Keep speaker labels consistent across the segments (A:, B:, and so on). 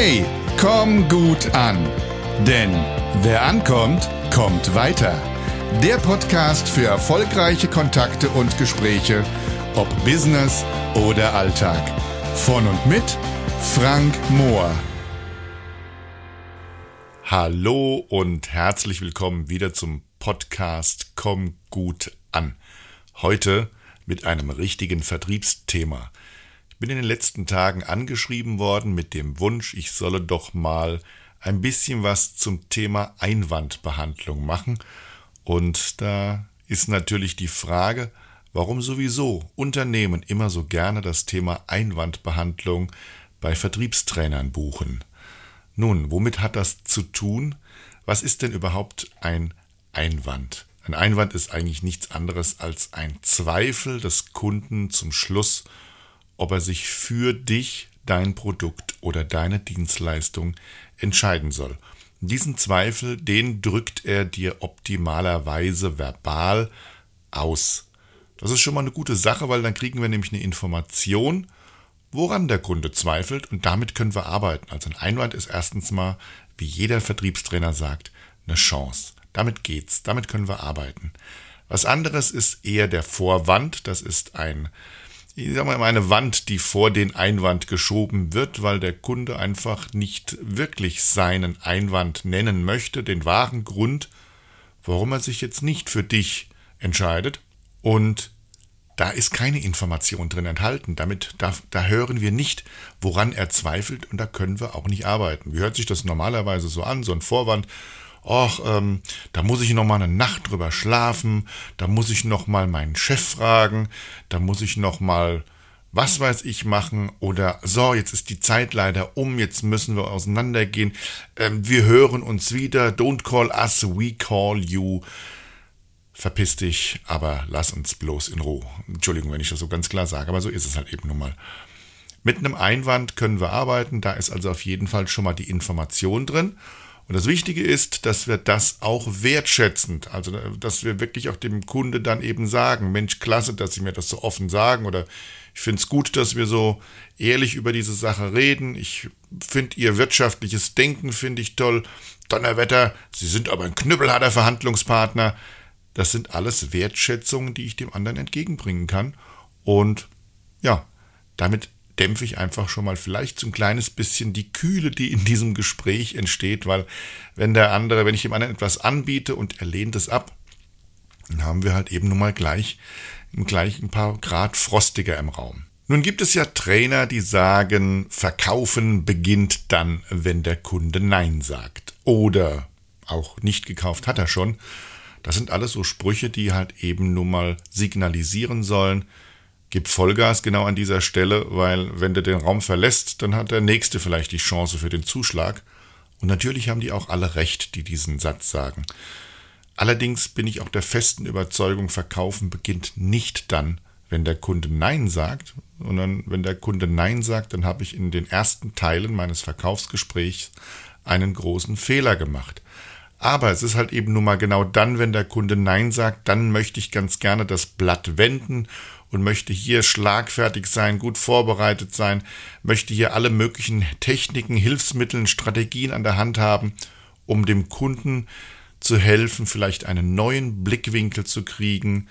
A: Hey, komm gut an. Denn wer ankommt, kommt weiter. Der Podcast für erfolgreiche Kontakte und Gespräche, ob Business oder Alltag. Von und mit Frank Mohr.
B: Hallo und herzlich willkommen wieder zum Podcast Komm gut an. Heute mit einem richtigen Vertriebsthema. Bin in den letzten Tagen angeschrieben worden mit dem Wunsch, ich solle doch mal ein bisschen was zum Thema Einwandbehandlung machen. Und da ist natürlich die Frage, warum sowieso Unternehmen immer so gerne das Thema Einwandbehandlung bei Vertriebstrainern buchen. Nun, womit hat das zu tun? Was ist denn überhaupt ein Einwand? Ein Einwand ist eigentlich nichts anderes als ein Zweifel des Kunden zum Schluss, ob er sich für dich, dein Produkt oder deine Dienstleistung entscheiden soll. Diesen Zweifel, den drückt er dir optimalerweise verbal aus. Das ist schon mal eine gute Sache, weil dann kriegen wir nämlich eine Information, woran der Kunde zweifelt und damit können wir arbeiten. Also ein Einwand ist erstens mal, wie jeder Vertriebstrainer sagt, eine Chance. Damit geht's, damit können wir arbeiten. Was anderes ist eher der Vorwand, das ist ein ich sag mal, eine Wand, die vor den Einwand geschoben wird, weil der Kunde einfach nicht wirklich seinen Einwand nennen möchte, den wahren Grund, warum er sich jetzt nicht für dich entscheidet. Und da ist keine Information drin enthalten. Damit, da, da hören wir nicht, woran er zweifelt und da können wir auch nicht arbeiten. Wie hört sich das normalerweise so an, so ein Vorwand? Ach, ähm, da muss ich noch mal eine Nacht drüber schlafen, da muss ich noch mal meinen Chef fragen, da muss ich noch mal was weiß ich machen oder so, jetzt ist die Zeit leider um, jetzt müssen wir auseinandergehen, ähm, wir hören uns wieder, don't call us, we call you. Verpiss dich, aber lass uns bloß in Ruhe. Entschuldigung, wenn ich das so ganz klar sage, aber so ist es halt eben nun mal. Mit einem Einwand können wir arbeiten, da ist also auf jeden Fall schon mal die Information drin. Und das Wichtige ist, dass wir das auch wertschätzend, also dass wir wirklich auch dem Kunde dann eben sagen, Mensch, klasse, dass Sie mir das so offen sagen oder ich finde es gut, dass wir so ehrlich über diese Sache reden. Ich finde Ihr wirtschaftliches Denken, finde ich toll. Donnerwetter, Sie sind aber ein knüppelharter Verhandlungspartner. Das sind alles Wertschätzungen, die ich dem anderen entgegenbringen kann. Und ja, damit dämpfe ich einfach schon mal vielleicht so ein kleines bisschen die Kühle, die in diesem Gespräch entsteht, weil wenn der andere, wenn ich dem anderen etwas anbiete und er lehnt es ab, dann haben wir halt eben nun mal gleich, gleich ein paar Grad frostiger im Raum. Nun gibt es ja Trainer, die sagen, Verkaufen beginnt dann, wenn der Kunde Nein sagt. Oder auch nicht gekauft hat er schon. Das sind alles so Sprüche, die halt eben nun mal signalisieren sollen, gib Vollgas genau an dieser Stelle, weil wenn du den Raum verlässt, dann hat der Nächste vielleicht die Chance für den Zuschlag. Und natürlich haben die auch alle recht, die diesen Satz sagen. Allerdings bin ich auch der festen Überzeugung, Verkaufen beginnt nicht dann, wenn der Kunde Nein sagt, sondern wenn der Kunde Nein sagt, dann habe ich in den ersten Teilen meines Verkaufsgesprächs einen großen Fehler gemacht. Aber es ist halt eben nun mal genau dann, wenn der Kunde Nein sagt, dann möchte ich ganz gerne das Blatt wenden und möchte hier schlagfertig sein, gut vorbereitet sein, möchte hier alle möglichen Techniken, Hilfsmittel, Strategien an der Hand haben, um dem Kunden zu helfen, vielleicht einen neuen Blickwinkel zu kriegen.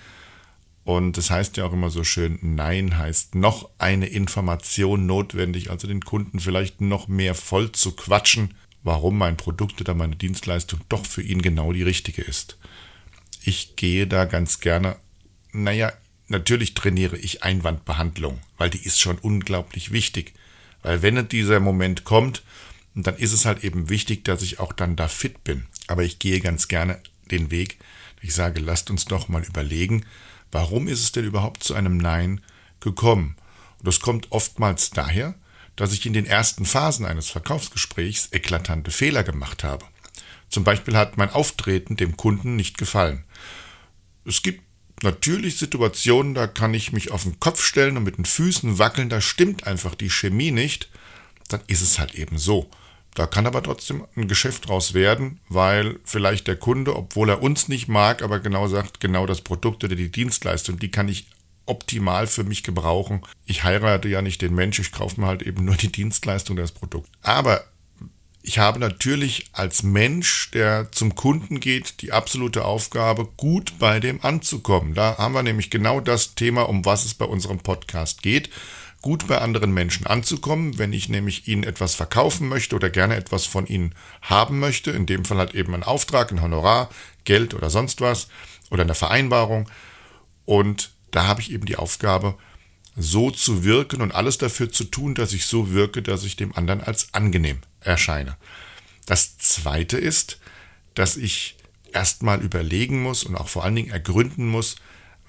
B: Und das heißt ja auch immer so schön, Nein heißt noch eine Information notwendig, also den Kunden vielleicht noch mehr voll zu quatschen, warum mein Produkt oder meine Dienstleistung doch für ihn genau die richtige ist. Ich gehe da ganz gerne, naja, natürlich trainiere ich Einwandbehandlung, weil die ist schon unglaublich wichtig. Weil wenn dieser Moment kommt, dann ist es halt eben wichtig, dass ich auch dann da fit bin. Aber ich gehe ganz gerne den Weg, ich sage, lasst uns doch mal überlegen, warum ist es denn überhaupt zu einem Nein gekommen? Und das kommt oftmals daher, dass ich in den ersten Phasen eines Verkaufsgesprächs eklatante Fehler gemacht habe. Zum Beispiel hat mein Auftreten dem Kunden nicht gefallen. Es gibt natürlich Situationen, da kann ich mich auf den Kopf stellen und mit den Füßen wackeln, da stimmt einfach die Chemie nicht, dann ist es halt eben so. Da kann aber trotzdem ein Geschäft draus werden, weil vielleicht der Kunde, obwohl er uns nicht mag, aber genau sagt, genau das Produkt oder die Dienstleistung, die kann ich optimal für mich gebrauchen. Ich heirate ja nicht den Mensch, ich kaufe mir halt eben nur die Dienstleistung, das Produkt. Aber ich habe natürlich als Mensch, der zum Kunden geht, die absolute Aufgabe, gut bei dem anzukommen. Da haben wir nämlich genau das Thema, um was es bei unserem Podcast geht. Gut bei anderen Menschen anzukommen, wenn ich nämlich ihnen etwas verkaufen möchte oder gerne etwas von ihnen haben möchte, in dem Fall halt eben ein Auftrag, ein Honorar, Geld oder sonst was oder eine Vereinbarung. Und da habe ich eben die Aufgabe, so zu wirken und alles dafür zu tun, dass ich so wirke, dass ich dem anderen als angenehm erscheine. Das Zweite ist, dass ich erstmal überlegen muss und auch vor allen Dingen ergründen muss,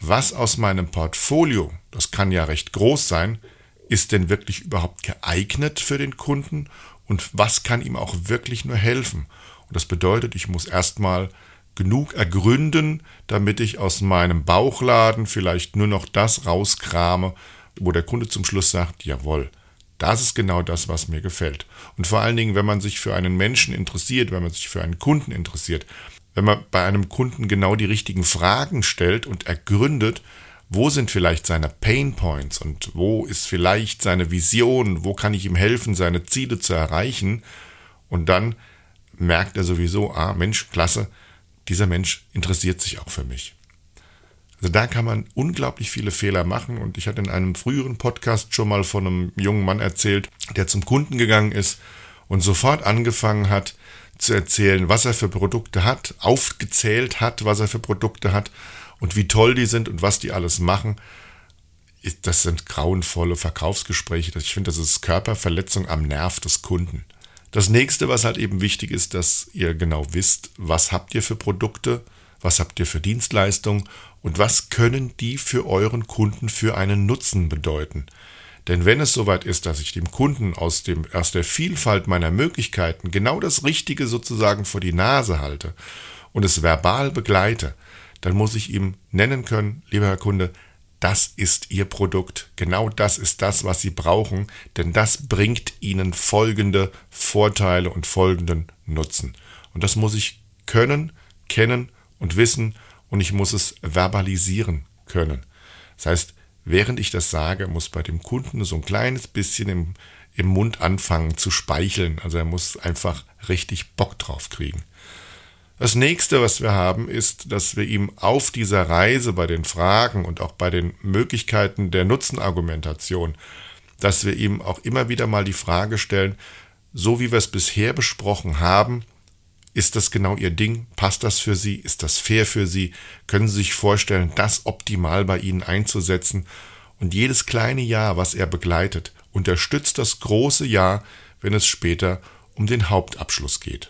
B: was aus meinem Portfolio, das kann ja recht groß sein, ist denn wirklich überhaupt geeignet für den Kunden und was kann ihm auch wirklich nur helfen. Und das bedeutet, ich muss erstmal genug ergründen, damit ich aus meinem Bauchladen vielleicht nur noch das rauskrame, wo der Kunde zum Schluss sagt, jawohl, das ist genau das, was mir gefällt. Und vor allen Dingen, wenn man sich für einen Menschen interessiert, wenn man sich für einen Kunden interessiert, wenn man bei einem Kunden genau die richtigen Fragen stellt und ergründet, wo sind vielleicht seine Pain Points und wo ist vielleicht seine Vision, wo kann ich ihm helfen, seine Ziele zu erreichen, und dann merkt er sowieso, ah Mensch, klasse, dieser Mensch interessiert sich auch für mich. Also da kann man unglaublich viele Fehler machen und ich hatte in einem früheren Podcast schon mal von einem jungen Mann erzählt, der zum Kunden gegangen ist und sofort angefangen hat zu erzählen, was er für Produkte hat, aufgezählt hat, was er für Produkte hat und wie toll die sind und was die alles machen. Das sind grauenvolle Verkaufsgespräche. Ich finde, das ist Körperverletzung am Nerv des Kunden. Das nächste, was halt eben wichtig ist, dass ihr genau wisst, was habt ihr für Produkte, was habt ihr für Dienstleistungen und was können die für euren Kunden für einen Nutzen bedeuten. Denn wenn es soweit ist, dass ich dem Kunden aus, dem, aus der Vielfalt meiner Möglichkeiten genau das Richtige sozusagen vor die Nase halte und es verbal begleite, dann muss ich ihm nennen können, lieber Herr Kunde, das ist Ihr Produkt, genau das ist das, was Sie brauchen, denn das bringt Ihnen folgende Vorteile und folgenden Nutzen. Und das muss ich können, kennen und wissen und ich muss es verbalisieren können. Das heißt, während ich das sage, muss bei dem Kunden so ein kleines bisschen im, im Mund anfangen zu speicheln. Also er muss einfach richtig Bock drauf kriegen. Das nächste, was wir haben, ist, dass wir ihm auf dieser Reise bei den Fragen und auch bei den Möglichkeiten der Nutzenargumentation, dass wir ihm auch immer wieder mal die Frage stellen, so wie wir es bisher besprochen haben, ist das genau Ihr Ding? Passt das für Sie? Ist das fair für Sie? Können Sie sich vorstellen, das optimal bei Ihnen einzusetzen? Und jedes kleine Jahr, was er begleitet, unterstützt das große Jahr, wenn es später um den Hauptabschluss geht.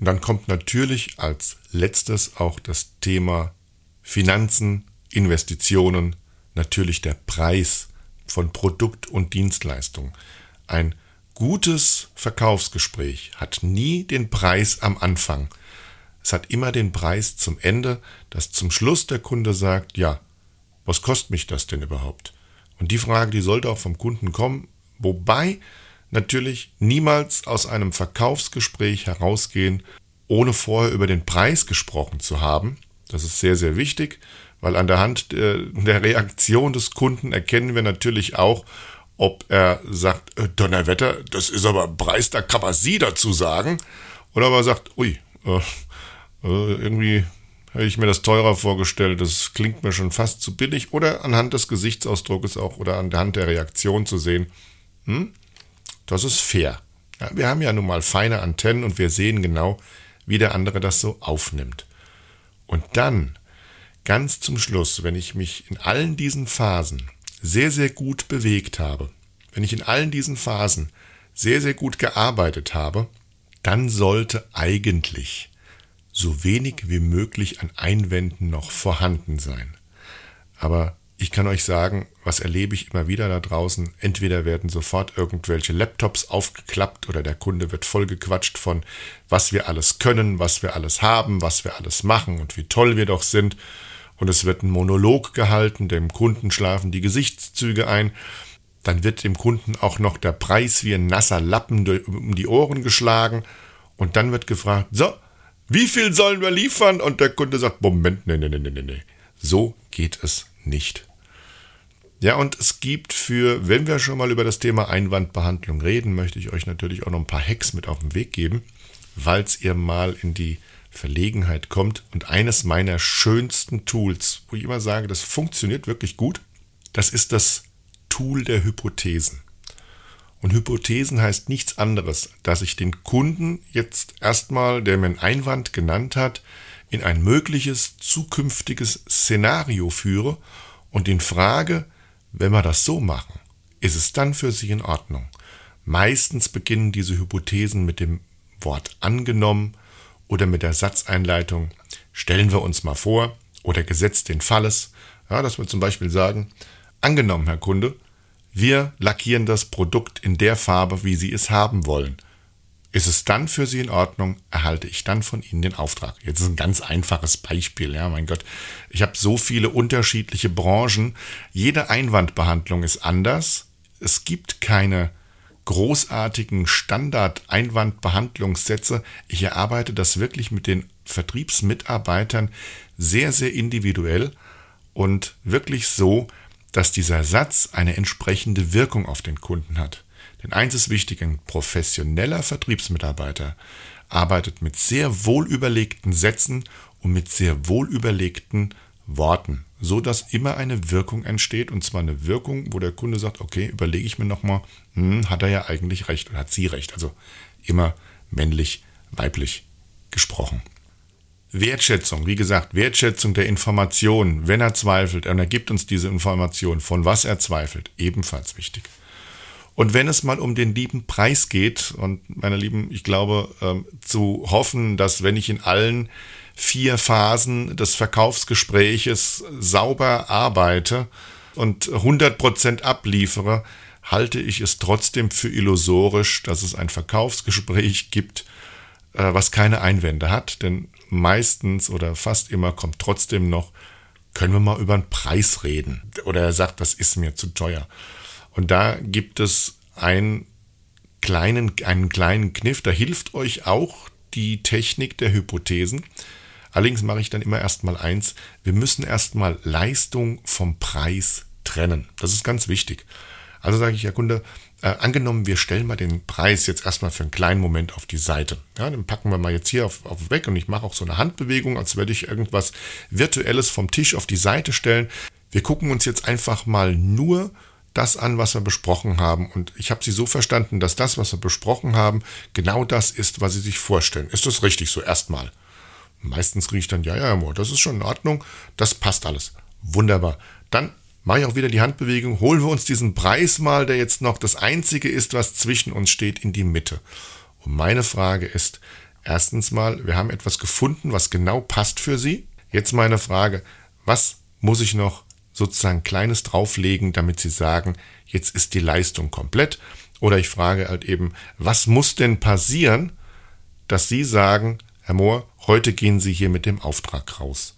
B: Und dann kommt natürlich als letztes auch das Thema Finanzen, Investitionen, natürlich der Preis von Produkt und Dienstleistung. Ein gutes Verkaufsgespräch hat nie den Preis am Anfang. Es hat immer den Preis zum Ende, dass zum Schluss der Kunde sagt, ja, was kostet mich das denn überhaupt? Und die Frage, die sollte auch vom Kunden kommen, wobei natürlich niemals aus einem Verkaufsgespräch herausgehen, ohne vorher über den Preis gesprochen zu haben. Das ist sehr, sehr wichtig, weil an der Hand der Reaktion des Kunden erkennen wir natürlich auch, ob er sagt, äh, Donnerwetter, das ist aber ein Preis, da kann man Sie dazu sagen. Oder ob er sagt, ui, äh, äh, irgendwie hätte ich mir das teurer vorgestellt, das klingt mir schon fast zu billig. Oder anhand des Gesichtsausdrucks auch oder anhand der Reaktion zu sehen, hm, das ist fair. Ja, wir haben ja nun mal feine Antennen und wir sehen genau, wie der andere das so aufnimmt. Und dann, ganz zum Schluss, wenn ich mich in allen diesen Phasen sehr, sehr gut bewegt habe, wenn ich in allen diesen Phasen sehr, sehr gut gearbeitet habe, dann sollte eigentlich so wenig wie möglich an Einwänden noch vorhanden sein. Aber ich kann euch sagen, was erlebe ich immer wieder da draußen? Entweder werden sofort irgendwelche Laptops aufgeklappt oder der Kunde wird vollgequatscht von, was wir alles können, was wir alles haben, was wir alles machen und wie toll wir doch sind und es wird ein Monolog gehalten, dem Kunden schlafen die Gesichtszüge ein, dann wird dem Kunden auch noch der Preis wie ein nasser Lappen um die Ohren geschlagen und dann wird gefragt, so, wie viel sollen wir liefern? Und der Kunde sagt, Moment, nee, nee, nee, nee, nee. So geht es nicht. Ja, und es gibt für, wenn wir schon mal über das Thema Einwandbehandlung reden, möchte ich euch natürlich auch noch ein paar Hacks mit auf den Weg geben, falls ihr mal in die Verlegenheit kommt. Und eines meiner schönsten Tools, wo ich immer sage, das funktioniert wirklich gut, das ist das Tool der Hypothesen. Und Hypothesen heißt nichts anderes, dass ich den Kunden jetzt erstmal, der mir einen Einwand genannt hat, in ein mögliches zukünftiges Szenario führe und ihn frage, wenn wir das so machen, ist es dann für Sie in Ordnung? Meistens beginnen diese Hypothesen mit dem Wort angenommen oder mit der Satzeinleitung stellen wir uns mal vor oder gesetzt den Falles, ja, dass wir zum Beispiel sagen, angenommen, Herr Kunde, wir lackieren das Produkt in der Farbe, wie Sie es haben wollen. Ist es dann für Sie in Ordnung, erhalte ich dann von Ihnen den Auftrag. Jetzt ist ein ganz einfaches Beispiel, ja, mein Gott. Ich habe so viele unterschiedliche Branchen. Jede Einwandbehandlung ist anders. Es gibt keine großartigen Standard-Einwandbehandlungssätze. Ich erarbeite das wirklich mit den Vertriebsmitarbeitern sehr, sehr individuell und wirklich so, dass dieser Satz eine entsprechende Wirkung auf den Kunden hat. Denn eins ist wichtig, ein professioneller Vertriebsmitarbeiter arbeitet mit sehr wohlüberlegten Sätzen und mit sehr wohlüberlegten Worten, so dass immer eine Wirkung entsteht und zwar eine Wirkung, wo der Kunde sagt, okay, überlege ich mir nochmal, hm, hat er ja eigentlich recht oder hat sie recht. Also immer männlich, weiblich gesprochen. Wertschätzung, wie gesagt, Wertschätzung der Information, wenn er zweifelt, und er gibt uns diese Information, von was er zweifelt, ebenfalls wichtig. Und wenn es mal um den lieben Preis geht, und meine Lieben, ich glaube, ähm, zu hoffen, dass wenn ich in allen vier Phasen des Verkaufsgespräches sauber arbeite und 100% abliefere, halte ich es trotzdem für illusorisch, dass es ein Verkaufsgespräch gibt, äh, was keine Einwände hat. Denn meistens oder fast immer kommt trotzdem noch, können wir mal über den Preis reden? Oder er sagt, das ist mir zu teuer. Und da gibt es einen kleinen, einen kleinen Kniff, da hilft euch auch die Technik der Hypothesen. Allerdings mache ich dann immer erstmal eins, wir müssen erstmal Leistung vom Preis trennen. Das ist ganz wichtig. Also sage ich, Herr Kunde, äh, angenommen, wir stellen mal den Preis jetzt erstmal für einen kleinen Moment auf die Seite. Ja, den packen wir mal jetzt hier auf, auf weg und ich mache auch so eine Handbewegung, als würde ich irgendwas Virtuelles vom Tisch auf die Seite stellen. Wir gucken uns jetzt einfach mal nur das an, was wir besprochen haben. Und ich habe Sie so verstanden, dass das, was wir besprochen haben, genau das ist, was Sie sich vorstellen. Ist das richtig so erstmal? Meistens kriege ich dann, ja, ja, das ist schon in Ordnung, das passt alles. Wunderbar. Dann mache ich auch wieder die Handbewegung, holen wir uns diesen Preis mal, der jetzt noch das Einzige ist, was zwischen uns steht, in die Mitte. Und meine Frage ist, erstens mal, wir haben etwas gefunden, was genau passt für Sie. Jetzt meine Frage, was muss ich noch sozusagen Kleines drauflegen, damit Sie sagen, jetzt ist die Leistung komplett? Oder ich frage halt eben, was muss denn passieren, dass Sie sagen, Herr Mohr, heute gehen Sie hier mit dem Auftrag raus.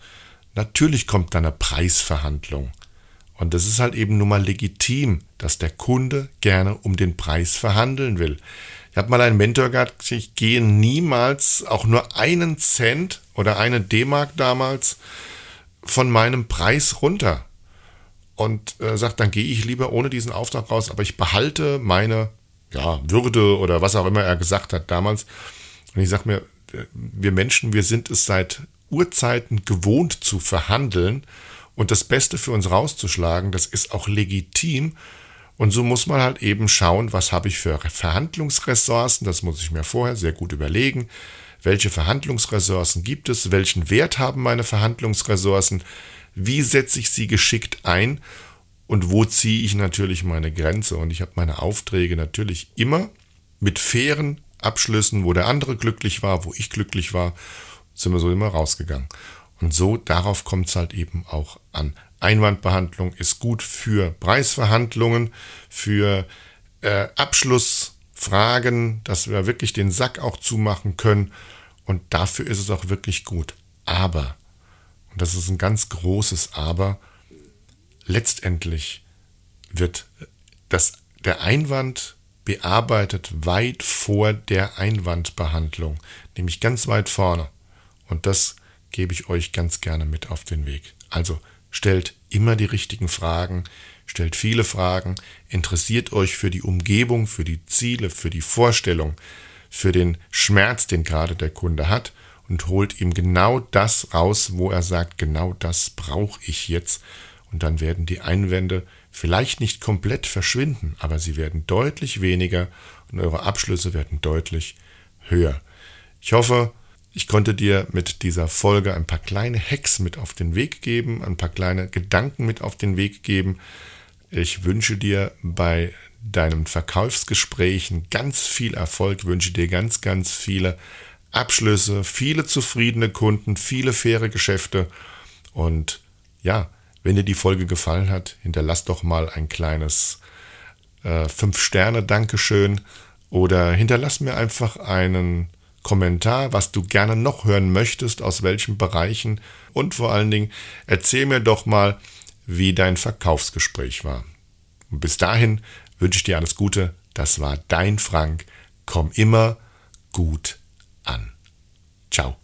B: Natürlich kommt da eine Preisverhandlung. Und das ist halt eben nun mal legitim, dass der Kunde gerne um den Preis verhandeln will. Ich habe mal einen Mentor gehabt, ich gehe niemals auch nur einen Cent oder eine D-Mark damals von meinem Preis runter. Und äh, sagt, dann gehe ich lieber ohne diesen Auftrag raus, aber ich behalte meine ja, Würde oder was auch immer er gesagt hat damals. Und ich sage mir, wir Menschen, wir sind es seit Urzeiten gewohnt zu verhandeln und das Beste für uns rauszuschlagen, das ist auch legitim. Und so muss man halt eben schauen, was habe ich für Verhandlungsressourcen, das muss ich mir vorher sehr gut überlegen. Welche Verhandlungsressourcen gibt es? Welchen Wert haben meine Verhandlungsressourcen? Wie setze ich sie geschickt ein? Und wo ziehe ich natürlich meine Grenze? Und ich habe meine Aufträge natürlich immer mit fairen Abschlüssen, wo der andere glücklich war, wo ich glücklich war, sind wir so immer rausgegangen. Und so, darauf kommt es halt eben auch an. Einwandbehandlung ist gut für Preisverhandlungen, für äh, Abschlussfragen, dass wir wirklich den Sack auch zumachen können. Und dafür ist es auch wirklich gut. Aber, und das ist ein ganz großes Aber, letztendlich wird das, der Einwand bearbeitet weit vor der Einwandbehandlung, nämlich ganz weit vorne. Und das gebe ich euch ganz gerne mit auf den Weg. Also stellt immer die richtigen Fragen, stellt viele Fragen, interessiert euch für die Umgebung, für die Ziele, für die Vorstellung, für den Schmerz, den gerade der Kunde hat und holt ihm genau das raus, wo er sagt, genau das brauche ich jetzt. Und dann werden die Einwände vielleicht nicht komplett verschwinden, aber sie werden deutlich weniger und eure Abschlüsse werden deutlich höher. Ich hoffe, ich konnte dir mit dieser Folge ein paar kleine Hacks mit auf den Weg geben, ein paar kleine Gedanken mit auf den Weg geben. Ich wünsche dir bei deinen Verkaufsgesprächen ganz viel Erfolg, wünsche dir ganz, ganz viele Abschlüsse, viele zufriedene Kunden, viele faire Geschäfte. Und ja, wenn dir die Folge gefallen hat, hinterlass doch mal ein kleines äh, 5-Sterne-Dankeschön oder hinterlass mir einfach einen Kommentar, was du gerne noch hören möchtest, aus welchen Bereichen und vor allen Dingen erzähl mir doch mal, wie dein Verkaufsgespräch war. Und bis dahin wünsche ich dir alles Gute. Das war dein Frank. Komm immer gut an. Ciao.